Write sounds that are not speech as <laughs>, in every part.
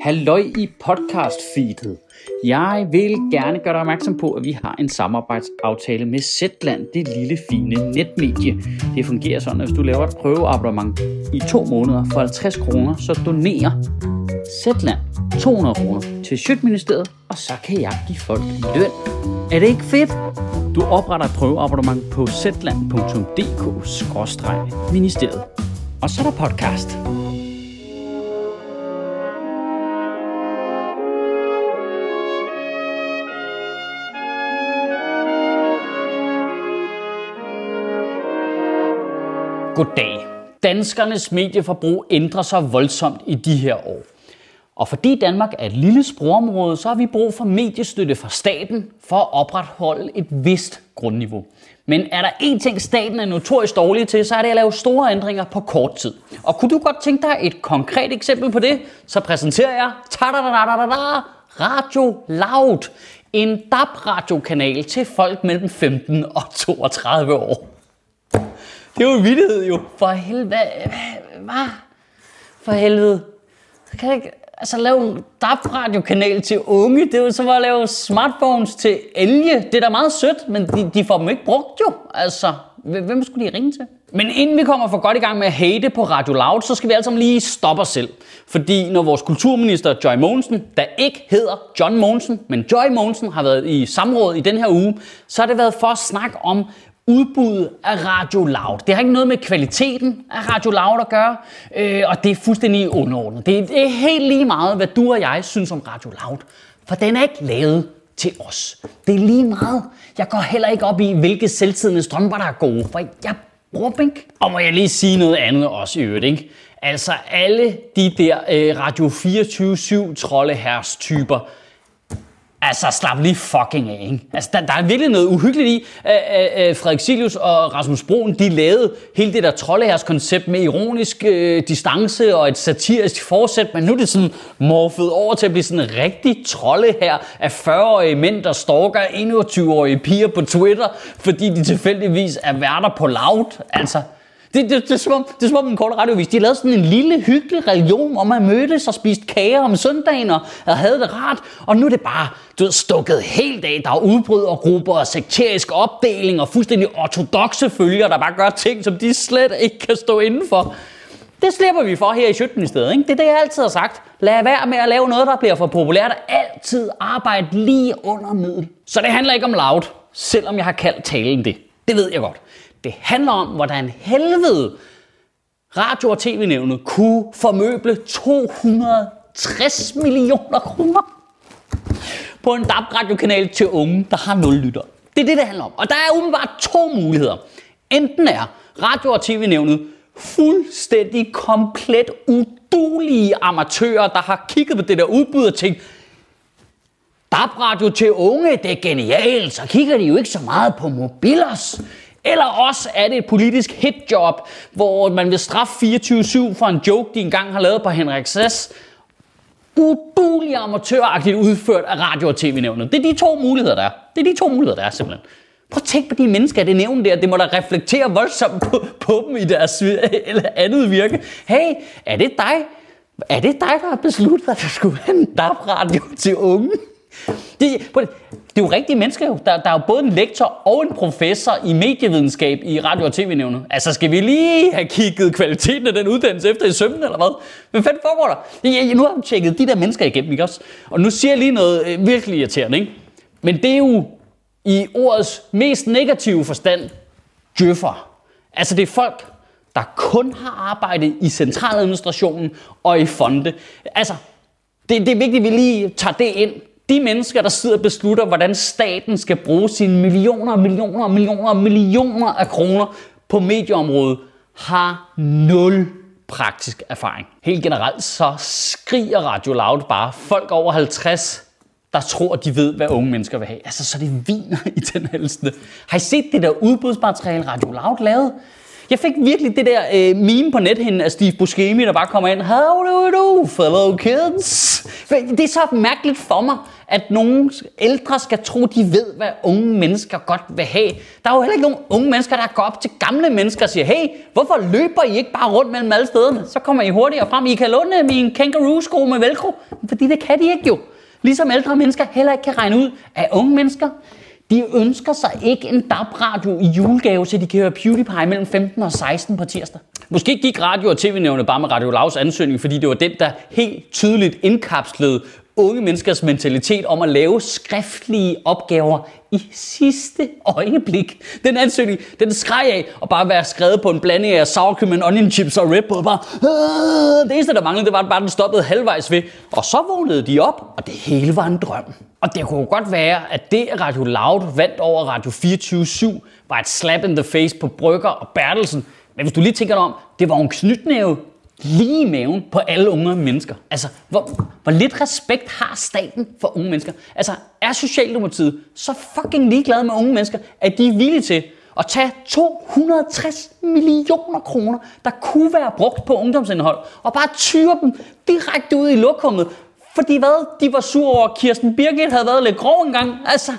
Halløj i podcast-feedet. Jeg vil gerne gøre dig opmærksom på, at vi har en samarbejdsaftale med Zetland, det lille fine netmedie. Det fungerer sådan, at hvis du laver et prøveabonnement i to måneder for 50 kroner, så donerer Zetland 200 kroner til Sjøtministeriet, og så kan jeg give folk løn. Er det ikke fedt? Du opretter et prøveabonnement på zetland.dk-ministeriet. Og så er der podcast. Goddag. Danskernes medieforbrug ændrer sig voldsomt i de her år. Og fordi Danmark er et lille sprogområde, så har vi brug for mediestøtte fra staten for at opretholde et vist grundniveau. Men er der én ting, staten er notorisk dårlig til, så er det at lave store ændringer på kort tid. Og kunne du godt tænke dig et konkret eksempel på det, så præsenterer jeg Radio Loud. En DAB-radiokanal til folk mellem 15 og 32 år. Det er jo en vildhed jo. For helvede. Hvad? For helvede. Så Kan jeg ikke, altså lave en DAB-radiokanal til unge, det er jo som at lave smartphones til elge. Det er da meget sødt, men de, de får dem ikke brugt jo. Altså, hvem skulle de ringe til? Men inden vi kommer for godt i gang med at hate på Radio Loud, så skal vi altså lige stoppe os selv. Fordi når vores kulturminister Joy Mogensen, der ikke hedder John Mogensen, men Joy Mogensen har været i samråd i den her uge, så har det været for at snakke om udbuddet af Radio Loud. Det har ikke noget med kvaliteten af Radio Loud at gøre, øh, og det er fuldstændig underordnet. Det, det er helt lige meget, hvad du og jeg synes om Radio Loud, for den er ikke lavet til os. Det er lige meget. Jeg går heller ikke op i, hvilke selvtidende strømper, der er gode, for jeg bruger dem ikke. Og må jeg lige sige noget andet også i øvrigt, ikke? Altså alle de der øh, Radio 24-7 troldeherrs typer, Altså, slap lige fucking af, ikke? Altså, der, der er virkelig noget uhyggeligt i, at, Frederik Silius og Rasmus Broen, de lavede hele det der troldehærs-koncept med ironisk øh, distance og et satirisk forsæt, men nu er det sådan morfet over til at blive sådan en rigtig trolleher af 40-årige mænd, der stalker 21-årige piger på Twitter, fordi de tilfældigvis er værter på loud. Altså, det, det, det, er som om, det er som om den korte radiovis. De lavede sådan en lille hyggelig religion, hvor man mødtes og spiste kager om søndagen og, og havde det rart. Og nu er det bare du ved, stukket helt af. Der er udbrydergrupper og sekterisk opdeling og fuldstændig ortodoxe følger, der bare gør ting, som de slet ikke kan stå indenfor. Det slipper vi for her i Sjøtten i stedet. Ikke? Det er det, jeg altid har sagt. Lad være med at lave noget, der bliver for populært. Altid arbejde lige under middel. Så det handler ikke om loud, selvom jeg har kaldt talen det. Det ved jeg godt. Det handler om, hvordan helvede radio- og tv-nævnet kunne formøble 260 millioner kroner på en DAB-radiokanal til unge, der har 0 lytter. Det er det, det handler om. Og der er umiddelbart to muligheder. Enten er radio- og tv-nævnet fuldstændig komplet udulige amatører, der har kigget på det der udbud og tænkt, DAB-radio til unge, det er genialt, så kigger de jo ikke så meget på mobilers. Eller også er det et politisk hitjob, hvor man vil straffe 24-7 for en joke, de engang har lavet på Henrik Sass. Udulig amatøragtigt udført af radio- og tv-nævnet. Det er de to muligheder, der er. Det er de to muligheder, der er simpelthen. Prøv at tænke på de mennesker, det nævnt der. Det må da reflektere voldsomt på, på dem i deres <laughs> eller andet virke. Hey, er det dig? Er det dig, der har besluttet, at der skulle være en DAB-radio til unge? Det, det er jo rigtige mennesker jo. Der, der er jo både en lektor og en professor i medievidenskab i radio- og tv-nævnet. Altså, skal vi lige have kigget kvaliteten af den uddannelse efter i sømmen, eller hvad? Hvad fanden foregår der? Jeg, jeg, nu har jeg tjekket de der mennesker igennem, ikke også? Og nu siger jeg lige noget øh, virkelig irriterende, ikke? Men det er jo i ordets mest negative forstand djøffer. Altså, det er folk, der kun har arbejdet i centraladministrationen og i fonde. Altså, det, det er vigtigt, at vi lige tager det ind. De mennesker, der sidder og beslutter, hvordan staten skal bruge sine millioner og millioner og millioner og millioner af kroner på medieområdet, har nul praktisk erfaring. Helt generelt så skriger Radio Loud bare folk over 50, der tror, de ved, hvad unge mennesker vil have. Altså, så det viner i den helste. Har I set det der udbudsmateriale, Radio Loud lavede? Jeg fik virkelig det der øh, meme på nethinden af Steve Buscemi, der bare kommer ind. How do you do, fellow kids? Det er så mærkeligt for mig, at nogle ældre skal tro, de ved, hvad unge mennesker godt vil have. Der er jo heller ikke nogen unge mennesker, der går op til gamle mennesker og siger, hey, hvorfor løber I ikke bare rundt mellem alle stederne? Så kommer I hurtigere frem. I kan låne min kangaroo-sko med velcro. Fordi det kan de ikke jo. Ligesom ældre mennesker heller ikke kan regne ud, at unge mennesker, de ønsker sig ikke en DAB-radio i julegave, så de kan høre PewDiePie mellem 15 og 16 på tirsdag. Måske gik radio- og tv-nævnet bare med Radio Lavs ansøgning, fordi det var den, der helt tydeligt indkapslede unge menneskers mentalitet om at lave skriftlige opgaver i sidste øjeblik. Den ansøgning, den skreg af at bare være skrevet på en blanding af sour cream and onion chips og Red Bull. Bare, øh. det eneste, der manglede, det var, at bare den stoppede halvvejs ved. Og så vågnede de op, og det hele var en drøm. Og det kunne godt være, at det, at Radio Loud vandt over Radio 24 var et slap in the face på Brygger og Bertelsen. Men hvis du lige tænker dig om, det var en knytnæve lige i maven på alle unge mennesker. Altså, hvor, hvor lidt respekt har staten for unge mennesker? Altså, er Socialdemokratiet så fucking ligeglade med unge mennesker, at de er villige til at tage 260 millioner kroner, der kunne være brugt på ungdomsindhold, og bare tyre dem direkte ud i lokummet, fordi hvad? De var sure over, at Kirsten Birgit havde været lidt grov engang. Altså,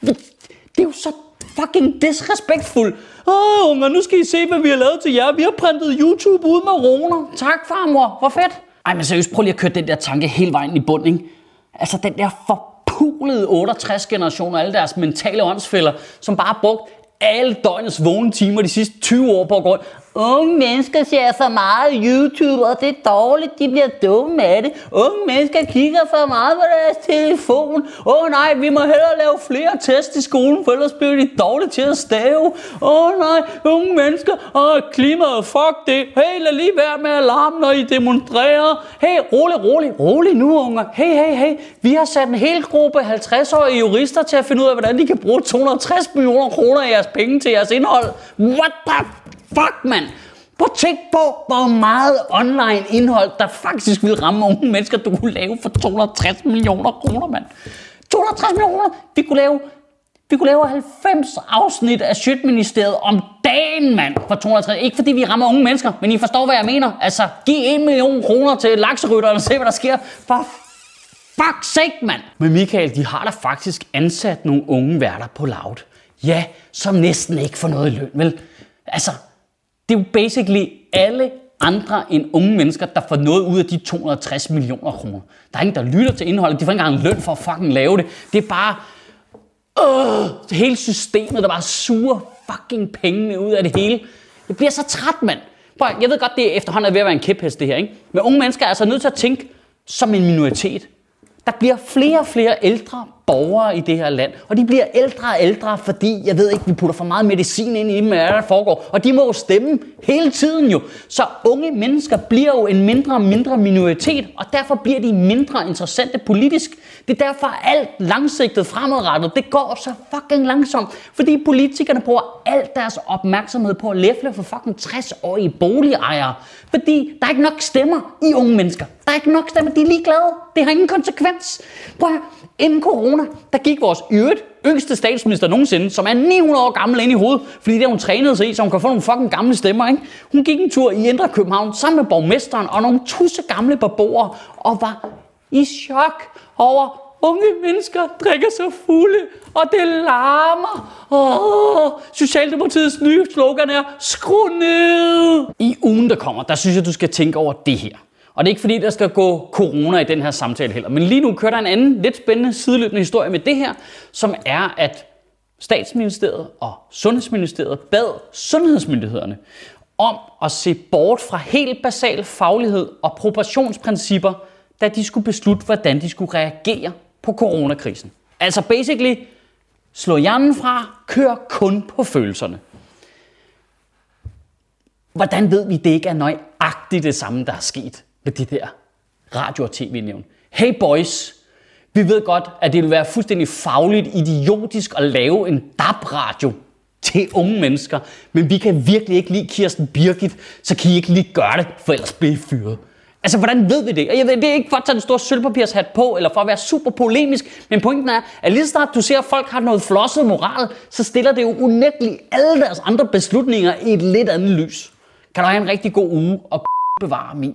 det er jo så fucking disrespectful. Åh, oh, unger, nu skal I se, hvad vi har lavet til jer. Vi har printet YouTube ud med roner. Tak, farmor. Hvor fedt. Ej, men seriøst, prøv lige at køre den der tanke hele vejen i bunden, ikke? Altså, den der forpulede 68 generationer, alle deres mentale åndsfælder, som bare har brugt alle døgnets vågne timer de sidste 20 år på at gå Unge mennesker ser for meget YouTube, og det er dårligt, de bliver dumme af det. Unge mennesker kigger for meget på deres telefon. Åh oh, nej, vi må hellere lave flere test i skolen, for ellers bliver de dårlige til at stave. Åh oh, nej, unge mennesker, og klimaet, fuck det. Hey, lad lige være med alarm, når I demonstrerer. Hey, rolig, rolig, rolig nu, unger. Hey, hey, hey, vi har sat en hel gruppe 50-årige jurister til at finde ud af, hvordan de kan bruge 260 millioner kroner af jeres penge til jeres indhold. What the fuck, mand? Prøv at tænk på, hvor meget online indhold, der faktisk vil ramme unge mennesker, du kunne lave for 260 millioner kroner, mand. 260 millioner! Vi kunne lave vi kunne lave 90 afsnit af Sjøtministeriet om dagen, mand, for 260. Ikke fordi vi rammer unge mennesker, men I forstår, hvad jeg mener. Altså, giv 1 million kroner til lakserytterne og se, hvad der sker. For fuck sake, mand. Men Michael, de har da faktisk ansat nogle unge værter på Loud. Ja, som næsten ikke får noget i løn, vel? Altså, det er jo basically alle andre end unge mennesker, der får noget ud af de 260 millioner kroner. Der er ingen, der lytter til indholdet. De får ikke engang løn for at fucking lave det. Det er bare... Øh, hele systemet, der bare suger fucking pengene ud af det hele. Jeg bliver så træt, mand. Prøv, jeg ved godt, det er efterhånden ved at være en kæphest, det her. Ikke? Men unge mennesker er altså nødt til at tænke som en minoritet. Der bliver flere og flere ældre borgere i det her land, og de bliver ældre og ældre, fordi, jeg ved ikke, vi putter for meget medicin ind i dem, hvad der foregår, og de må jo stemme hele tiden jo. Så unge mennesker bliver jo en mindre og mindre minoritet, og derfor bliver de mindre interessante politisk. Det er derfor alt langsigtet fremadrettet, det går så fucking langsomt, fordi politikerne bruger alt deres opmærksomhed på at læfle for fucking 60-årige boligejere, fordi der er ikke nok stemmer i unge mennesker. Der er ikke nok stemmer, de er ligeglade. Det har ingen konsekvens. Prøv at Inden corona, der gik vores øvrigt yngste statsminister nogensinde, som er 900 år gammel ind i hovedet, fordi det hun trænede sig i, så hun kan få nogle fucking gamle stemmer. Ikke? Hun gik en tur i Indre København sammen med borgmesteren og nogle tusse gamle beboere og var i chok over, unge mennesker drikker sig fulde, og det larmer. Åh, Socialdemokratiets nye slogan er, skru ned. I ugen, der kommer, der synes jeg, du skal tænke over det her. Og det er ikke fordi, der skal gå corona i den her samtale heller. Men lige nu kører der en anden lidt spændende sideløbende historie med det her, som er, at Statsministeriet og Sundhedsministeriet bad sundhedsmyndighederne om at se bort fra helt basal faglighed og proportionsprincipper, da de skulle beslutte, hvordan de skulle reagere på coronakrisen. Altså basically, slå hjernen fra, kør kun på følelserne. Hvordan ved vi, det ikke er nøjagtigt det samme, der er sket? Ved det der radio- og tv-nævn. Hey boys, vi ved godt, at det vil være fuldstændig fagligt idiotisk at lave en DAB-radio til unge mennesker, men vi kan virkelig ikke lide Kirsten Birgit, så kan I ikke lige gøre det, for ellers bliver I fyret. Altså, hvordan ved vi det? Jeg ved, det er ikke for at tage den store sølvpapirshat på, eller for at være super polemisk, men pointen er, at lige så snart du ser, at folk har noget flosset moral, så stiller det jo unægteligt alle deres andre beslutninger i et lidt andet lys. Kan du have en rigtig god uge, og bevare min